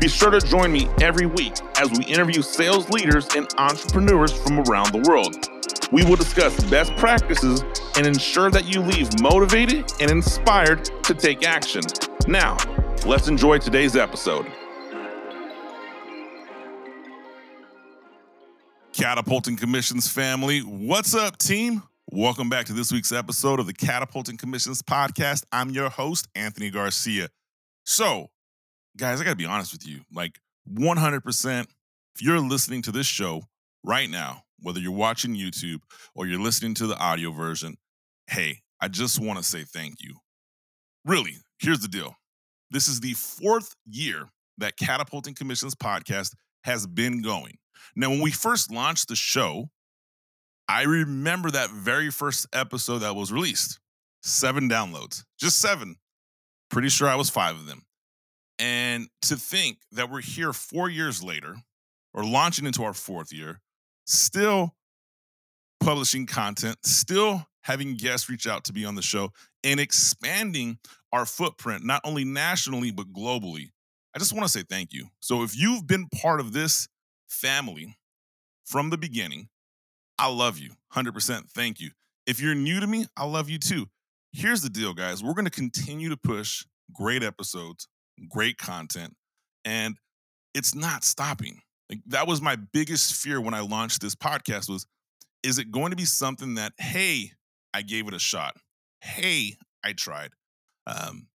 Be sure to join me every week as we interview sales leaders and entrepreneurs from around the world. We will discuss best practices and ensure that you leave motivated and inspired to take action. Now, let's enjoy today's episode. Catapulting Commissions family, what's up, team? Welcome back to this week's episode of the Catapulting Commissions podcast. I'm your host, Anthony Garcia. So, guys, I got to be honest with you. Like 100%, if you're listening to this show right now, whether you're watching YouTube or you're listening to the audio version, hey, I just want to say thank you. Really, here's the deal. This is the fourth year that Catapulting Commissions podcast has been going. Now, when we first launched the show, I remember that very first episode that was released. Seven downloads, just seven. Pretty sure I was five of them. And to think that we're here four years later, or launching into our fourth year, still publishing content, still having guests reach out to be on the show, and expanding our footprint, not only nationally, but globally. I just want to say thank you. So if you've been part of this family from the beginning, I love you 100%. Thank you. If you're new to me, I love you too. Here's the deal, guys. We're going to continue to push great episodes, great content, and it's not stopping. Like that was my biggest fear when I launched this podcast was is it going to be something that hey, I gave it a shot. Hey, I tried. Um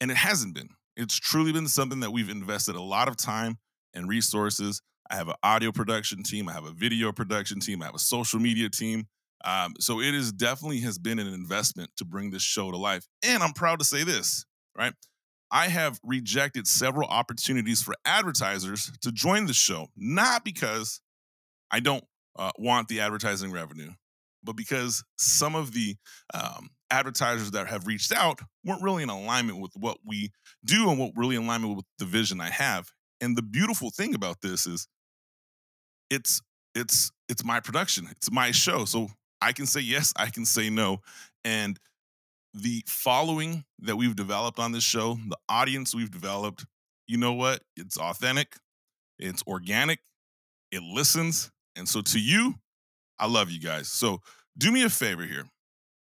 and it hasn't been. It's truly been something that we've invested a lot of time and resources. I have an audio production team, I have a video production team, I have a social media team. Um, so it is definitely has been an investment to bring this show to life. And I'm proud to say this, right? I have rejected several opportunities for advertisers to join the show, not because I don't uh, want the advertising revenue, but because some of the um, advertisers that have reached out weren't really in alignment with what we do and what really in alignment with the vision I have. And the beautiful thing about this is it's it's it's my production, it's my show. So I can say yes, I can say no. And the following that we've developed on this show, the audience we've developed, you know what? It's authentic, it's organic, it listens. And so to you, I love you guys. So do me a favor here.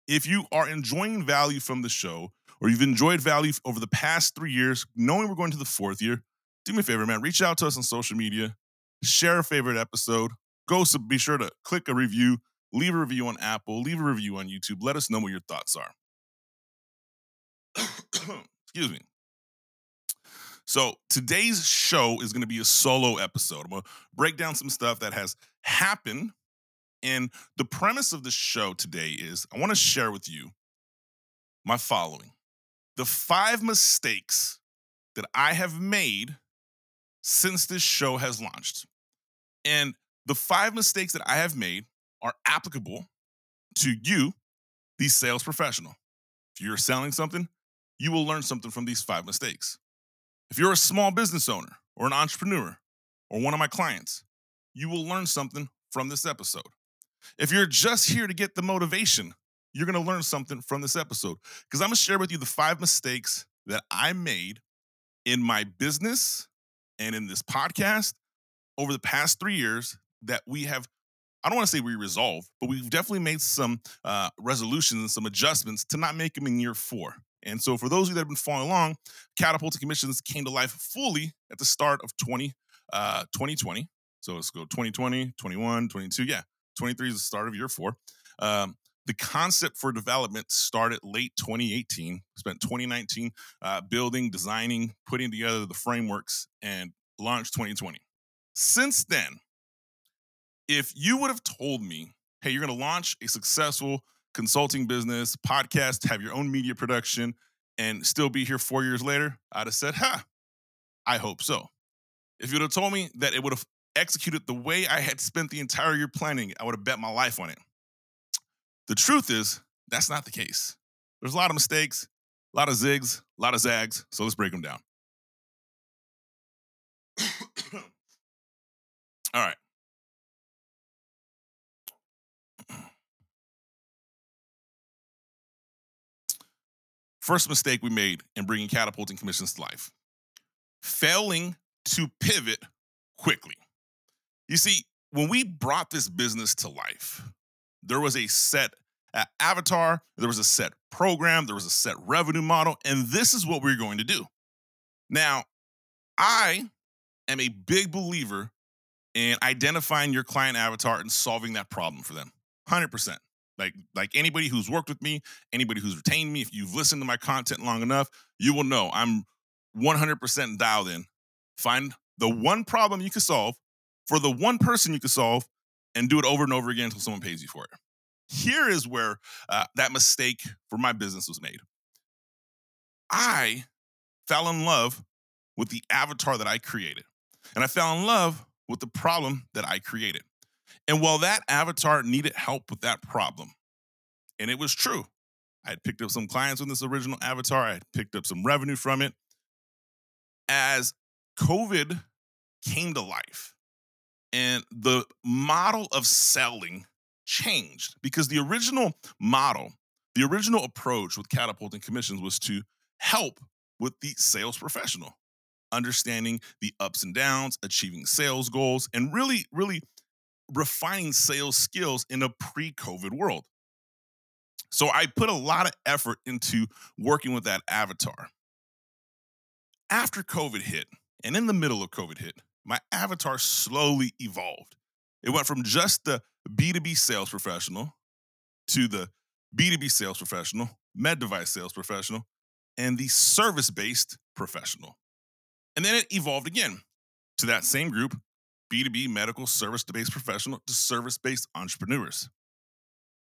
If you are enjoying value from the show, or you've enjoyed value over the past three years, knowing we're going to the fourth year, do me a favor, man. Reach out to us on social media, share a favorite episode, go so be sure to click a review, leave a review on Apple, leave a review on YouTube. Let us know what your thoughts are. Excuse me. So today's show is going to be a solo episode. I'm going to break down some stuff that has happened. And the premise of the show today is I want to share with you my following the five mistakes that I have made since this show has launched. And the five mistakes that I have made are applicable to you, the sales professional. If you're selling something, you will learn something from these five mistakes. If you're a small business owner or an entrepreneur or one of my clients, you will learn something from this episode. If you're just here to get the motivation, you're gonna learn something from this episode because I'm gonna share with you the five mistakes that I made in my business and in this podcast over the past three years that we have I don't want to say we resolve, but we've definitely made some uh, resolutions and some adjustments to not make them in year four. And so, for those of you that have been following along, Catapulting Commissions came to life fully at the start of 20, uh, 2020. So, let's go 2020, 21, 22. Yeah, 23 is the start of year four. Um, the concept for development started late 2018. Spent 2019 uh, building, designing, putting together the frameworks, and launched 2020. Since then, if you would have told me, hey, you're going to launch a successful consulting business, podcast, have your own media production, and still be here four years later, I'd have said, ha, I hope so. If you'd have told me that it would have executed the way I had spent the entire year planning, I would have bet my life on it. The truth is, that's not the case. There's a lot of mistakes, a lot of zigs, a lot of zags. So let's break them down. All right. First mistake we made in bringing catapulting commissions to life failing to pivot quickly. You see, when we brought this business to life, there was a set avatar, there was a set program, there was a set revenue model, and this is what we're going to do. Now, I am a big believer in identifying your client avatar and solving that problem for them. 100%. Like like anybody who's worked with me, anybody who's retained me, if you've listened to my content long enough, you will know I'm 100% dialed in. Find the one problem you can solve for the one person you can solve and do it over and over again until someone pays you for it. Here is where uh, that mistake for my business was made. I fell in love with the avatar that I created, and I fell in love with the problem that I created. And while that avatar needed help with that problem, and it was true, I had picked up some clients on this original avatar, I had picked up some revenue from it. As COVID came to life and the model of selling changed because the original model, the original approach with catapulting commissions was to help with the sales professional, understanding the ups and downs, achieving sales goals, and really, really refining sales skills in a pre COVID world. So I put a lot of effort into working with that avatar. After COVID hit, and in the middle of COVID hit, my avatar slowly evolved. It went from just the B2B sales professional to the B2B sales professional, med device sales professional, and the service based professional. And then it evolved again to that same group B2B medical service based professional to service based entrepreneurs.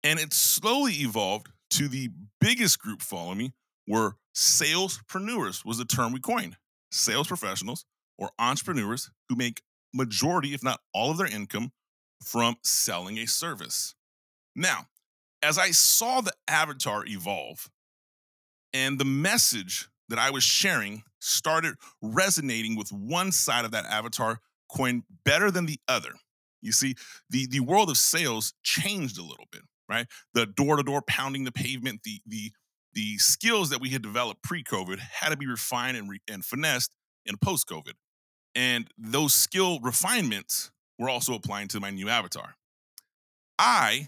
And it slowly evolved to the biggest group following me were salespreneurs was the term we coined. Sales professionals or entrepreneurs who make majority, if not all of their income from selling a service. Now, as I saw the avatar evolve and the message that I was sharing started resonating with one side of that avatar coin better than the other. You see, the, the world of sales changed a little bit, right? The door-to-door pounding the pavement, the the the skills that we had developed pre-COVID had to be refined and, re- and finessed in post-COVID. And those skill refinements were also applying to my new avatar. I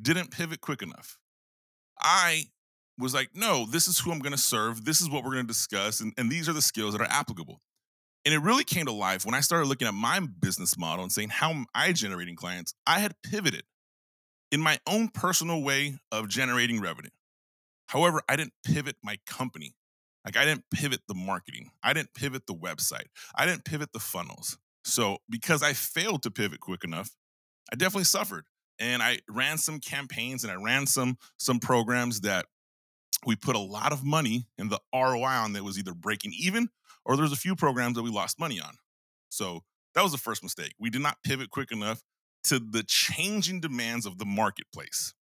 didn't pivot quick enough. I was like, no, this is who I'm going to serve. This is what we're going to discuss. And, and these are the skills that are applicable. And it really came to life when I started looking at my business model and saying, how am I generating clients? I had pivoted in my own personal way of generating revenue. However, I didn't pivot my company. Like I didn't pivot the marketing. I didn't pivot the website. I didn't pivot the funnels. So because I failed to pivot quick enough, I definitely suffered. And I ran some campaigns and I ran some some programs that we put a lot of money and the ROI on that was either breaking even or there's a few programs that we lost money on. So that was the first mistake. We did not pivot quick enough to the changing demands of the marketplace.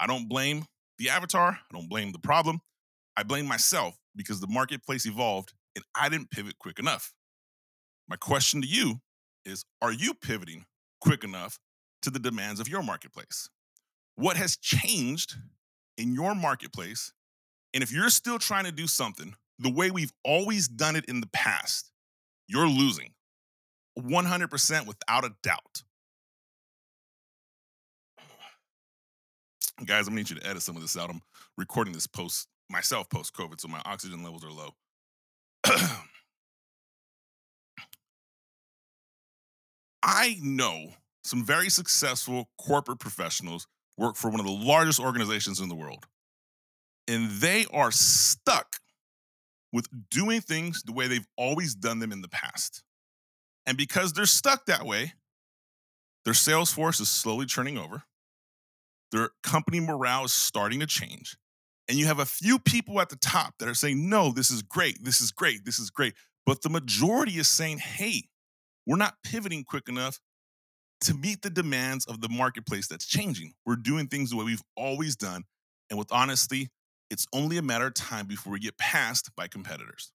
I don't blame the avatar, I don't blame the problem. I blame myself because the marketplace evolved and I didn't pivot quick enough. My question to you is Are you pivoting quick enough to the demands of your marketplace? What has changed in your marketplace? And if you're still trying to do something the way we've always done it in the past, you're losing 100% without a doubt. Guys, I'm gonna need you to edit some of this out. I'm recording this post myself post COVID, so my oxygen levels are low. I know some very successful corporate professionals work for one of the largest organizations in the world. And they are stuck with doing things the way they've always done them in the past. And because they're stuck that way, their sales force is slowly turning over. Their company morale is starting to change. And you have a few people at the top that are saying, no, this is great, this is great, this is great. But the majority is saying, hey, we're not pivoting quick enough to meet the demands of the marketplace that's changing. We're doing things the way we've always done. And with honesty, it's only a matter of time before we get passed by competitors.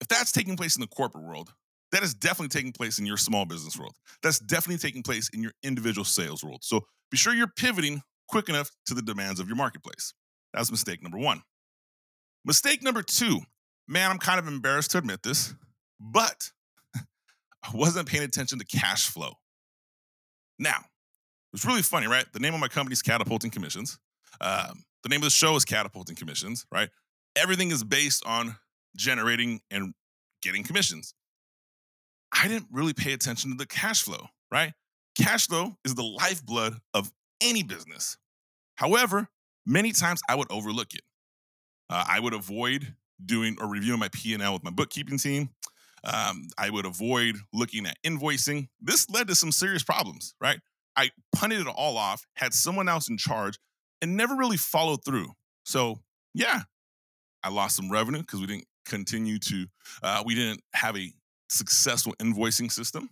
If that's taking place in the corporate world, that is definitely taking place in your small business world. That's definitely taking place in your individual sales world. So be sure you're pivoting quick enough to the demands of your marketplace. That's mistake number one. Mistake number two, man, I'm kind of embarrassed to admit this, but I wasn't paying attention to cash flow. Now, it's really funny, right? The name of my company is Catapulting Commissions. Um, the name of the show is Catapulting Commissions, right? Everything is based on generating and getting commissions. I didn't really pay attention to the cash flow, right? Cash flow is the lifeblood of any business. However, many times I would overlook it. Uh, I would avoid doing or reviewing my P&L with my bookkeeping team. Um, I would avoid looking at invoicing. This led to some serious problems, right? I punted it all off, had someone else in charge, and never really followed through. So, yeah, I lost some revenue because we didn't continue to, uh, we didn't have a successful invoicing system.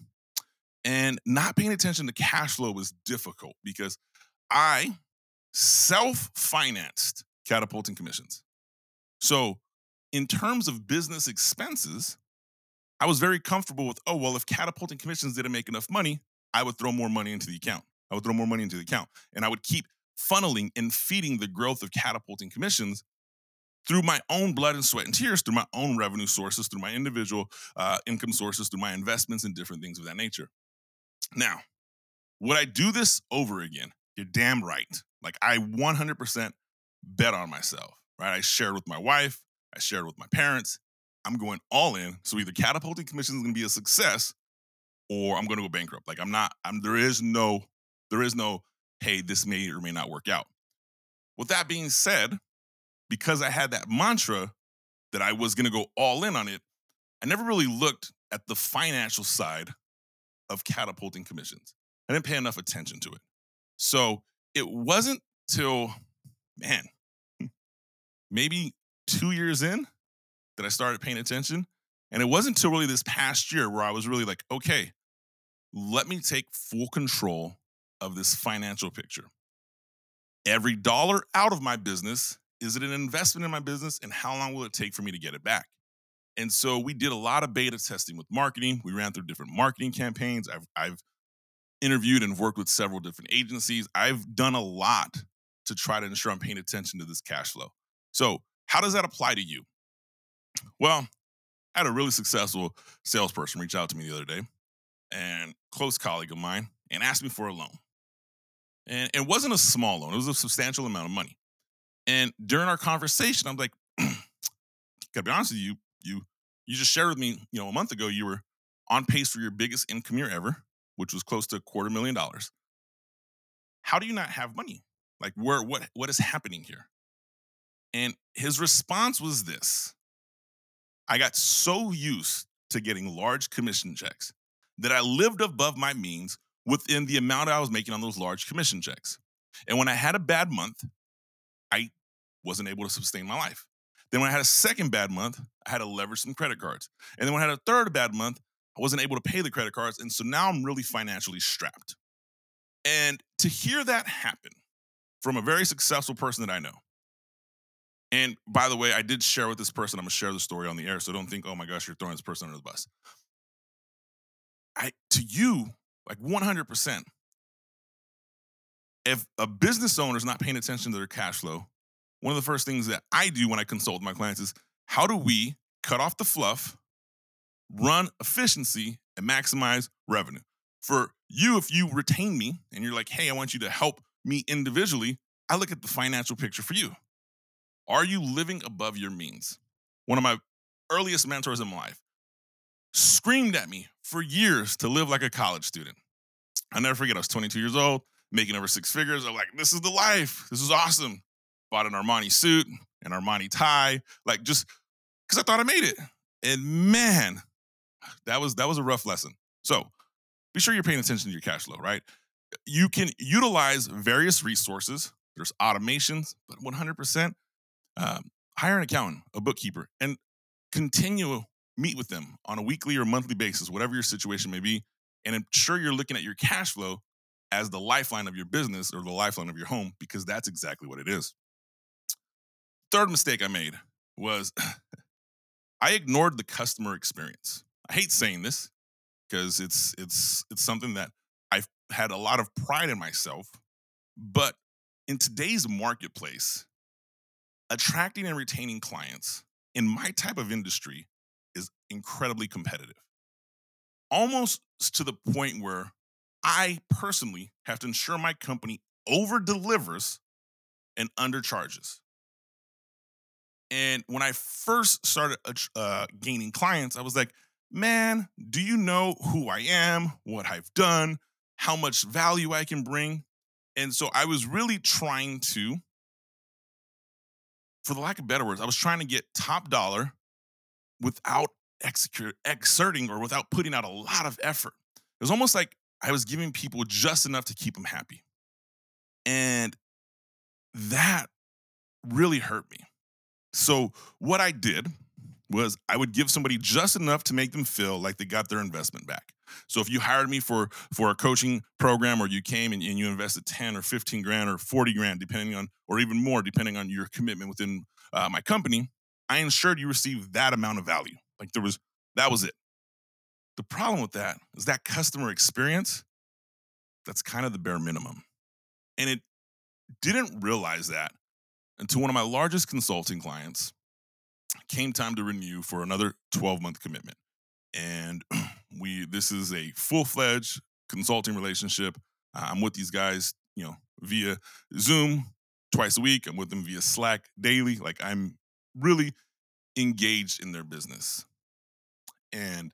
And not paying attention to cash flow was difficult because I self financed catapulting commissions. So, in terms of business expenses, I was very comfortable with, oh, well, if catapulting commissions didn't make enough money, I would throw more money into the account. I would throw more money into the account. And I would keep funneling and feeding the growth of catapulting commissions through my own blood and sweat and tears, through my own revenue sources, through my individual uh, income sources, through my investments and different things of that nature. Now, would I do this over again? You're damn right. Like I 100% bet on myself, right? I shared with my wife, I shared with my parents. I'm going all in. So either catapulting commission is going to be a success, or I'm going to go bankrupt. Like I'm not. I'm. There is no. There is no. Hey, this may or may not work out. With that being said, because I had that mantra that I was going to go all in on it, I never really looked at the financial side of catapulting commissions. I didn't pay enough attention to it. So it wasn't till, man, hmm, maybe two years in that I started paying attention. And it wasn't until really this past year where I was really like, okay, let me take full control of this financial picture. Every dollar out of my business, is it an investment in my business? And how long will it take for me to get it back? And so we did a lot of beta testing with marketing. We ran through different marketing campaigns. I've, I've interviewed and worked with several different agencies. I've done a lot to try to ensure I'm paying attention to this cash flow. So, how does that apply to you? Well, I had a really successful salesperson reach out to me the other day and close colleague of mine and asked me for a loan. And it wasn't a small loan, it was a substantial amount of money. And during our conversation, I'm like, gotta be honest with you, you you just shared with me, you know, a month ago you were on pace for your biggest income year ever, which was close to a quarter million dollars. How do you not have money? Like where what what is happening here? And his response was this. I got so used to getting large commission checks that I lived above my means within the amount I was making on those large commission checks. And when I had a bad month, I wasn't able to sustain my life. Then when I had a second bad month, I had to leverage some credit cards. And then when I had a third bad month, I wasn't able to pay the credit cards. And so now I'm really financially strapped. And to hear that happen from a very successful person that I know, and by the way, I did share with this person, I'm gonna share the story on the air. So don't think, oh my gosh, you're throwing this person under the bus. I to you, like 100%, if a business owner is not paying attention to their cash flow, one of the first things that I do when I consult my clients is how do we cut off the fluff, run efficiency, and maximize revenue? For you, if you retain me and you're like, hey, I want you to help me individually, I look at the financial picture for you. Are you living above your means? One of my earliest mentors in my life screamed at me for years to live like a college student. I never forget, I was 22 years old, making over six figures. I'm like, this is the life. This is awesome bought an Armani suit, an Armani tie, like just because I thought I made it. And man, that was that was a rough lesson. So be sure you're paying attention to your cash flow, right? You can utilize various resources. There's automations, but 100% um, hire an accountant, a bookkeeper, and continue meet with them on a weekly or monthly basis, whatever your situation may be. And I'm sure you're looking at your cash flow as the lifeline of your business or the lifeline of your home because that's exactly what it is. Third mistake I made was I ignored the customer experience. I hate saying this because it's it's it's something that I've had a lot of pride in myself, but in today's marketplace, attracting and retaining clients in my type of industry incredibly competitive. Almost to the point where I personally have to ensure my company over delivers and undercharges. And when I first started uh, gaining clients, I was like, man, do you know who I am, what I've done, how much value I can bring? And so I was really trying to, for the lack of better words, I was trying to get top dollar without exerting or without putting out a lot of effort. It was almost like I was giving people just enough to keep them happy. And that really hurt me. So, what I did was I would give somebody just enough to make them feel like they got their investment back. So if you hired me for for a coaching program or you came and, and, you invested 10 or 15 grand or 40 grand depending on or even more depending on your commitment within uh, my company, I ensured you received that amount of value. Like there was that was it. The problem with that is that customer experience that's kind of the bare minimum. And it didn't realize that until one of my largest consulting clients came time to renew for another 12 month commitment. And we this is a full-fledged consulting relationship. I'm with these guys, you know, via Zoom twice a week. I'm with them via Slack daily. Like I'm really engaged in their business. And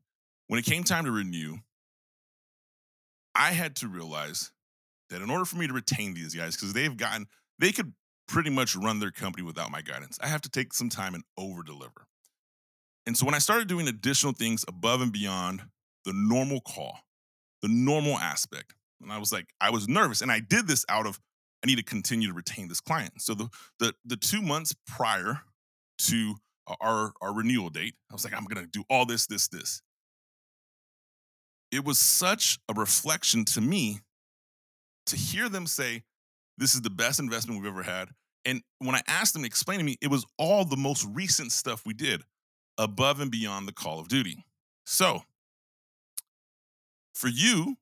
when it came time to renew, I had to realize that in order for me to retain these guys, because they've gotten, they could pretty much run their company without my guidance. I have to take some time and over deliver. And so when I started doing additional things above and beyond the normal call, the normal aspect, and I was like, I was nervous. And I did this out of I need to continue to retain this client. So the the the two months prior to our our renewal date, I was like, I'm gonna do all this, this, this. It was such a reflection to me to hear them say, This is the best investment we've ever had. And when I asked them to explain to me, it was all the most recent stuff we did above and beyond the call of duty. So, for you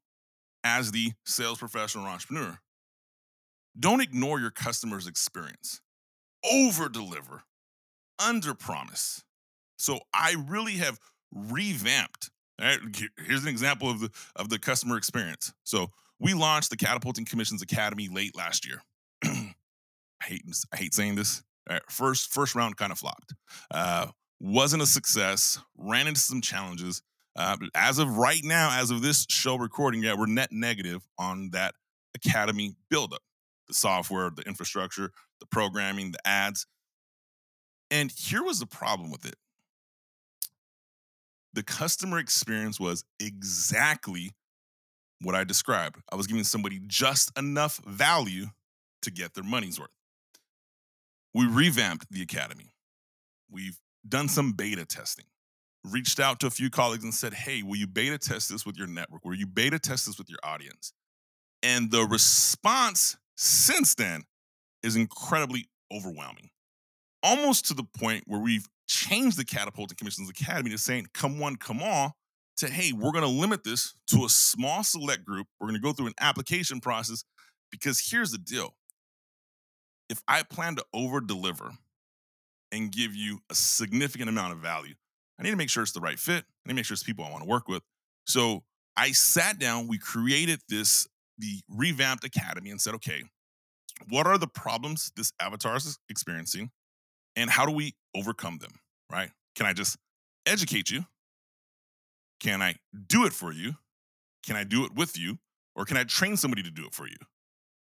as the sales professional or entrepreneur, don't ignore your customer's experience. Over deliver, under promise. So I really have revamped. Right? Here's an example of the of the customer experience. So we launched the Catapulting Commissions Academy late last year. I hate I hate saying this. Right, first first round kind of flopped. Uh, wasn't a success. Ran into some challenges. Uh, as of right now, as of this show recording, yeah, we're net negative on that academy buildup. The software, the infrastructure, the programming, the ads. And here was the problem with it. The customer experience was exactly what I described. I was giving somebody just enough value to get their money's worth we revamped the academy. We've done some beta testing. Reached out to a few colleagues and said, hey, will you beta test this with your network? Will you beta test this with your audience? And the response since then is incredibly overwhelming. Almost to the point where we've changed the Catapulting Commissions Academy to saying, come one, come all, to hey, we're gonna limit this to a small select group. We're gonna go through an application process because here's the deal if I plan to over deliver and give you a significant amount of value, I need to make sure it's the right fit. I need to make sure it's people I want to work with. So I sat down, we created this, the revamped academy, and said, okay, what are the problems this avatar is experiencing? And how do we overcome them? Right? Can I just educate you? Can I do it for you? Can I do it with you? Or can I train somebody to do it for you?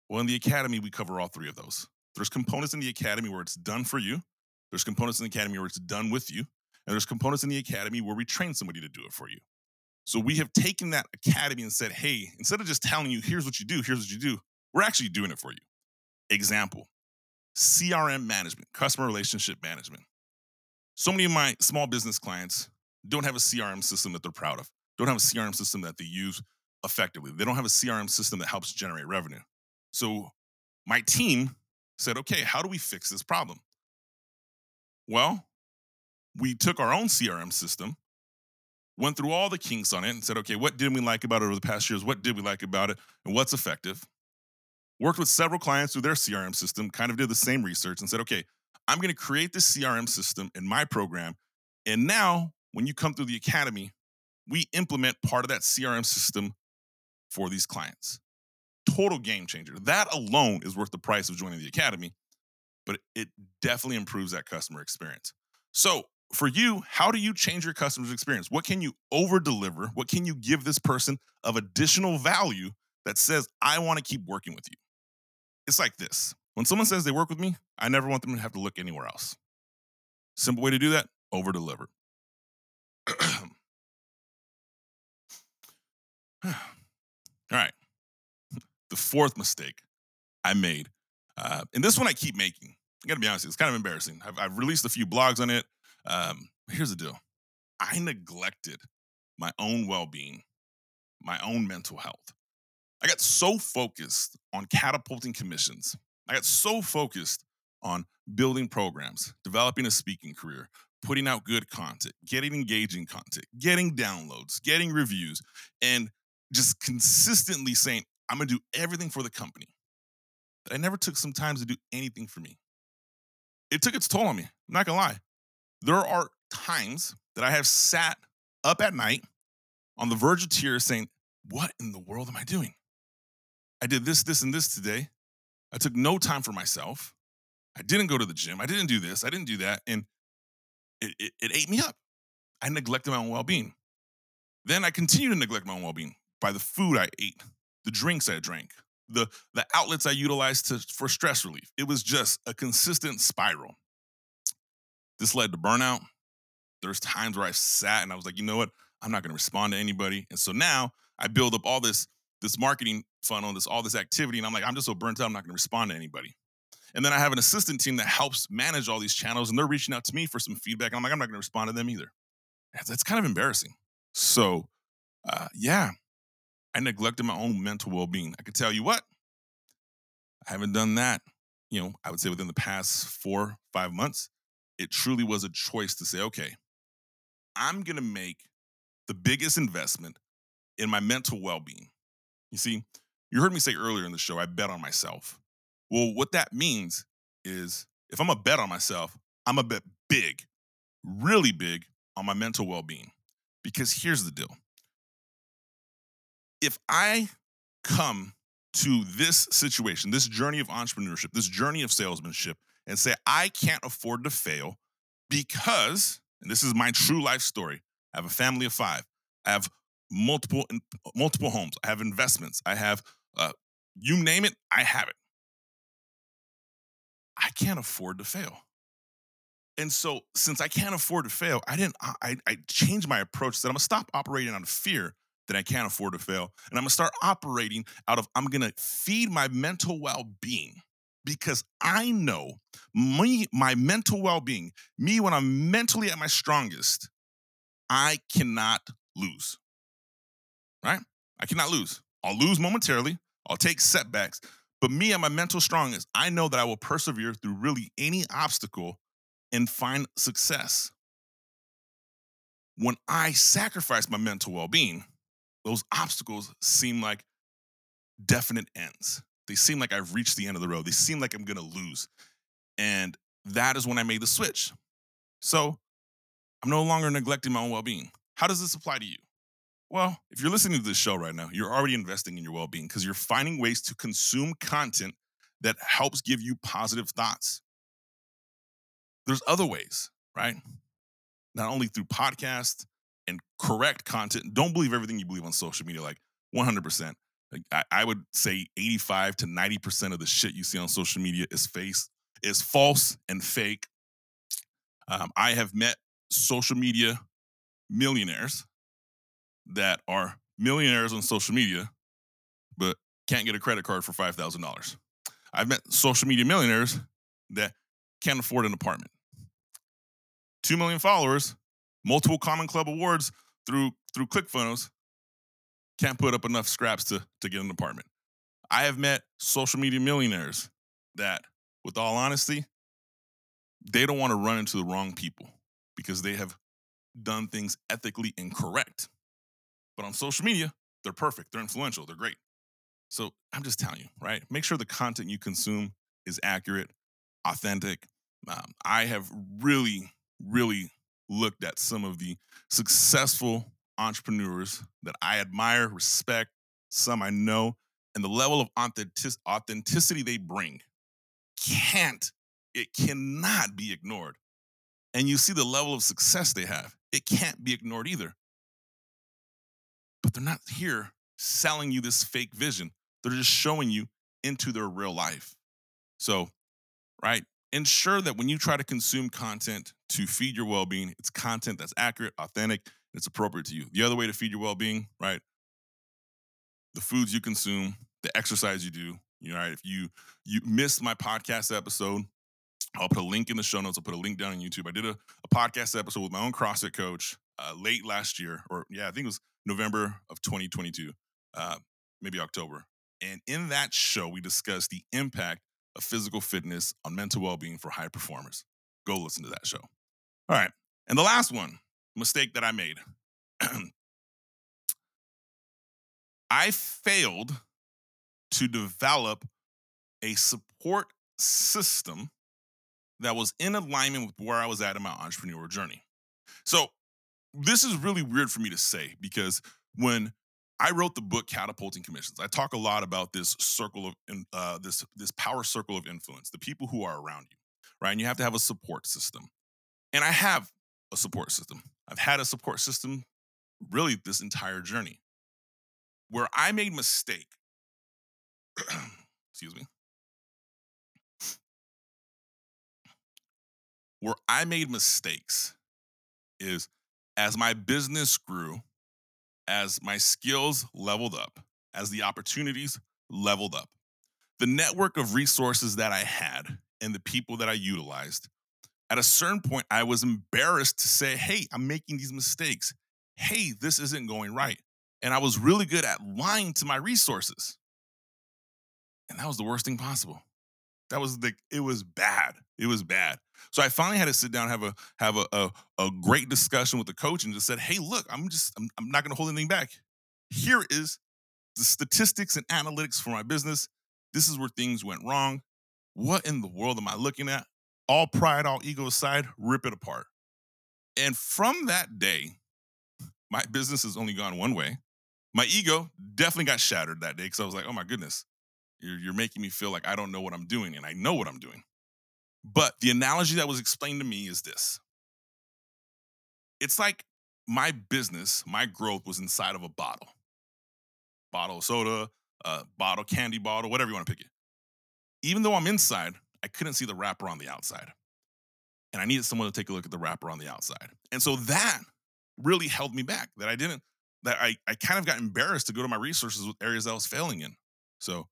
Well, in the academy, we cover all three of those. There's components in the academy where it's done for you. There's components in the academy where it's done with you. And there's components in the academy where we train somebody to do it for you. So we have taken that academy and said, hey, instead of just telling you, here's what you do, here's what you do, we're actually doing it for you. Example CRM management, customer relationship management. So many of my small business clients don't have a CRM system that they're proud of, don't have a CRM system that they use effectively. They don't have a CRM system that helps generate revenue. So my team said, okay, how do we fix this problem? Well, we took our own CRM system, went through all the kinks on it, and said, okay, what did we like about it over the past years? What did we like about it? And what's effective? Worked with several clients through their CRM system, kind of did the same research and said, okay, I'm going to create this CRM system in my program. And now, when you come through the academy, we implement part of that CRM system for these clients. Total game changer. That alone is worth the price of joining the academy, but it definitely improves that customer experience. So, for you, how do you change your customer's experience? What can you over deliver? What can you give this person of additional value that says, I want to keep working with you? It's like this when someone says they work with me, I never want them to have to look anywhere else. Simple way to do that over deliver. All right. The fourth mistake I made, uh, and this one I keep making. I gotta be honest, it's kind of embarrassing. I've, I've released a few blogs on it. Um, here's the deal I neglected my own well being, my own mental health. I got so focused on catapulting commissions. I got so focused on building programs, developing a speaking career, putting out good content, getting engaging content, getting downloads, getting reviews, and just consistently saying, I'm gonna do everything for the company. But I never took some time to do anything for me. It took its toll on me. I'm not gonna lie. There are times that I have sat up at night on the verge of tears saying, What in the world am I doing? I did this, this, and this today. I took no time for myself. I didn't go to the gym. I didn't do this. I didn't do that. And it, it, it ate me up. I neglected my own well being. Then I continued to neglect my own well being by the food I ate, the drinks I drank, the, the outlets I utilized to, for stress relief. It was just a consistent spiral. This led to burnout. There's times where I sat and I was like, you know what? I'm not going to respond to anybody. And so now I build up all this this marketing funnel, this all this activity, and I'm like, I'm just so burnt out, I'm not going to respond to anybody. And then I have an assistant team that helps manage all these channels, and they're reaching out to me for some feedback. And I'm like, I'm not going to respond to them either. That's kind of embarrassing. So, uh, yeah, I neglected my own mental well being. I could tell you what, I haven't done that, you know, I would say within the past four, five months. It truly was a choice to say, okay, I'm going to make the biggest investment in my mental well being. You see, you heard me say earlier in the show, I bet on myself. Well, what that means is if I'm a bet on myself, I'm a bet big, really big on my mental well being. Because here's the deal if I come to this situation, this journey of entrepreneurship, this journey of salesmanship, and say, I can't afford to fail because, and this is my true life story, I have a family of five, I have multiple multiple homes, I have investments, I have uh, you name it, I have it. I can't afford to fail. And so, since I can't afford to fail, I didn't. I, I changed my approach. That I'm gonna stop operating out of fear that I can't afford to fail. And I'm gonna start operating out of I'm gonna feed my mental well-being because I know me, my mental well-being, me when I'm mentally at my strongest, I cannot lose. Right? I cannot lose. I'll lose momentarily, I'll take setbacks, but me at my mental strongest, I know that I will persevere through really any obstacle and find success. When I sacrifice my mental well-being, those obstacles seem like definite ends. They seem like I've reached the end of the road. They seem like I'm going to lose. And that is when I made the switch. So I'm no longer neglecting my own well being. How does this apply to you? Well, if you're listening to this show right now, you're already investing in your well being because you're finding ways to consume content that helps give you positive thoughts. There's other ways, right? Not only through podcasts, and correct content. Don't believe everything you believe on social media, like 100%. Like I, I would say 85 to 90% of the shit you see on social media is face is false and fake. Um, I have met social media millionaires that are millionaires on social media, but can't get a credit card for $5,000. I've met social media millionaires that can't afford an apartment. 2 million followers, multiple Comma Club awards through through ClickFunnels. Can't put up enough scraps to to get an apartment. I have met social media millionaires that, with all honesty, they don't want to run into the wrong people because they have done things ethically incorrect. But on social media, they're perfect, they're influential, they're great. So I'm just telling you, right? Make sure the content you consume is accurate, authentic. Um, I have really, really looked at some of the successful entrepreneurs that I admire, respect, some I know, and the level of authentic- authenticity they bring can't, it cannot be ignored. And you see the level of success they have, it can't be ignored either. But they're not here selling you this fake vision, they're just showing you into their real life. So, right, ensure that when you try to consume content to feed your well being, it's content that's accurate, authentic, and it's appropriate to you. The other way to feed your well being, right, the foods you consume, the exercise you do. You know, right? If you you missed my podcast episode, I'll put a link in the show notes. I'll put a link down on YouTube. I did a, a podcast episode with my own CrossFit coach uh, late last year, or yeah, I think it was November of 2022, uh, maybe October. And in that show, we discussed the impact of physical fitness on mental well being for high performers. Go listen to that show. All right. And the last one, mistake that I made. I failed to develop a support system that was in alignment with where I was at in my entrepreneurial journey. So, this is really weird for me to say because when I wrote the book Catapulting Commissions, I talk a lot about this circle of uh, this this power circle of influence, the people who are around you, right? And you have to have a support system. And I have a support system. I've had a support system really this entire journey. Where I made mistake excuse me, where I made mistakes is as my business grew, as my skills leveled up, as the opportunities leveled up, the network of resources that I had and the people that I utilized, at a certain point, I was embarrassed to say, hey, I'm making these mistakes. Hey, this isn't going right. And I was really good at lying to my resources. And that was the worst thing possible. That was the it was bad. It was bad. So I finally had to sit down, have a have a a, a great discussion with the coach, and just said, "Hey, look, I'm just I'm, I'm not going to hold anything back. Here is the statistics and analytics for my business. This is where things went wrong. What in the world am I looking at? All pride, all ego aside, rip it apart. And from that day, my business has only gone one way. My ego definitely got shattered that day because I was like, oh my goodness, you're, you're making me feel like I don't know what I'm doing, and I know what I'm doing. But the analogy that was explained to me is this it's like my business, my growth was inside of a bottle bottle of soda, a bottle, candy bottle, whatever you want to pick it. Even though I'm inside, I couldn't see the wrapper on the outside. And I needed someone to take a look at the wrapper on the outside. And so that really held me back that I didn't, that I, I kind of got embarrassed to go to my resources with areas that I was failing in. So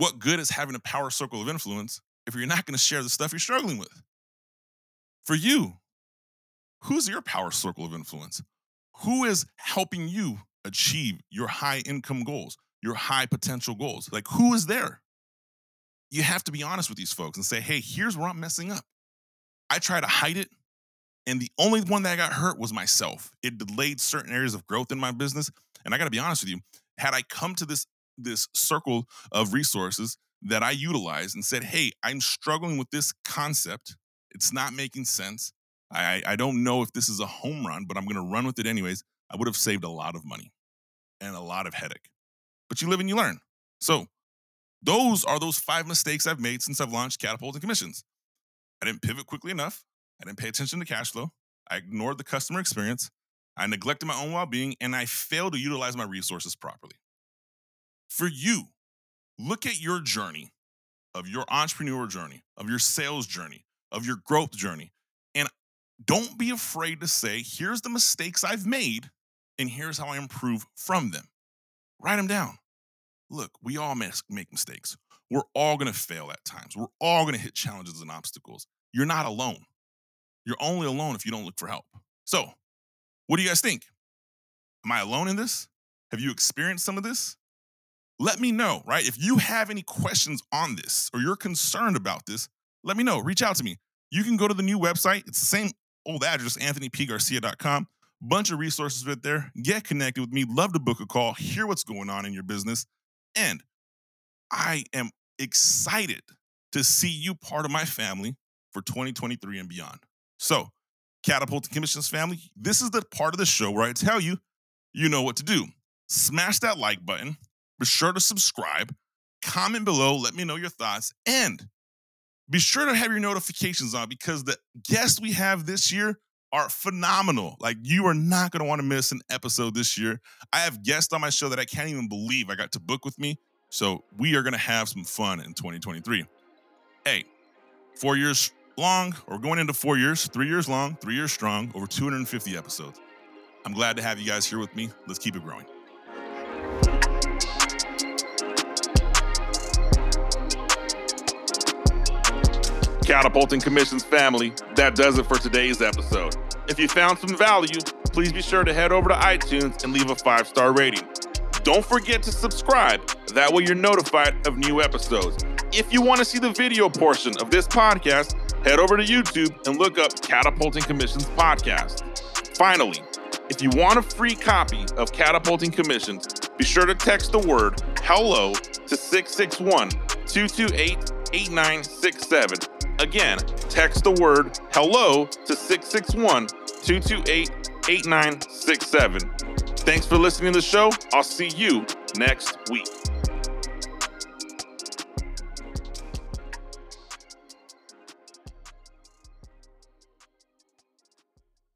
what good is having a power circle of influence if you're not going to share the stuff you're struggling with? For you, who's your power circle of influence? Who is helping you achieve your high income goals, your high potential goals? Like, who is there? You have to be honest with these folks and say, hey, here's where I'm messing up. I try to hide it. And the only one that I got hurt was myself. It delayed certain areas of growth in my business. And I got to be honest with you, had I come to this this circle of resources that I utilized and said, hey, I'm struggling with this concept. It's not making sense. I, I don't know if this is a home run, but I'm going to run with it anyways. I would have saved a lot of money and a lot of headache. But you live and you learn. So, those are those five mistakes I've made since I've launched Catapulting Commissions. I didn't pivot quickly enough. I didn't pay attention to cash flow. I ignored the customer experience. I neglected my own well being and I failed to utilize my resources properly for you, look at your journey of your entrepreneur journey, of your sales journey, of your growth journey. And don't be afraid to say, here's the mistakes I've made, and here's how I improve from them. Write them down. Look, we all make mistakes. We're all gonna fail at times. We're all gonna hit challenges and obstacles. You're not alone. You're only alone if you don't look for help. So, what do you guys think? Am I alone in this? Have you experienced some of this? Let me know, right? If you have any questions on this or you're concerned about this, let me know. Reach out to me. You can go to the new website. It's the same old address, anthonypgarcia.com. Bunch of resources right there. Get connected with me. Love to book a call, hear what's going on in your business. And I am excited to see you part of my family for 2023 and beyond. So, Catapult Commissions family, this is the part of the show where I tell you, you know what to do. Smash that like button, be sure to subscribe, comment below, let me know your thoughts, and be sure to have your notifications on because the guests we have this year are phenomenal. Like, you are not going to want to miss an episode this year. I have guests on my show that I can't even believe I got to book with me. So, we are going to have some fun in 2023. Hey, four years long, or going into four years, three years long, three years strong, over 250 episodes. I'm glad to have you guys here with me. Let's keep it growing. Catapulting Commissions family, that does it for today's episode. If you found some value, please be sure to head over to iTunes and leave a five star rating. Don't forget to subscribe, that way you're notified of new episodes. If you want to see the video portion of this podcast, head over to YouTube and look up Catapulting Commissions Podcast. Finally, if you want a free copy of Catapulting Commissions, be sure to text the word HELLO to 661 228 8967. Again, text the word HELLO to 661 228 8967. Thanks for listening to the show. I'll see you next week.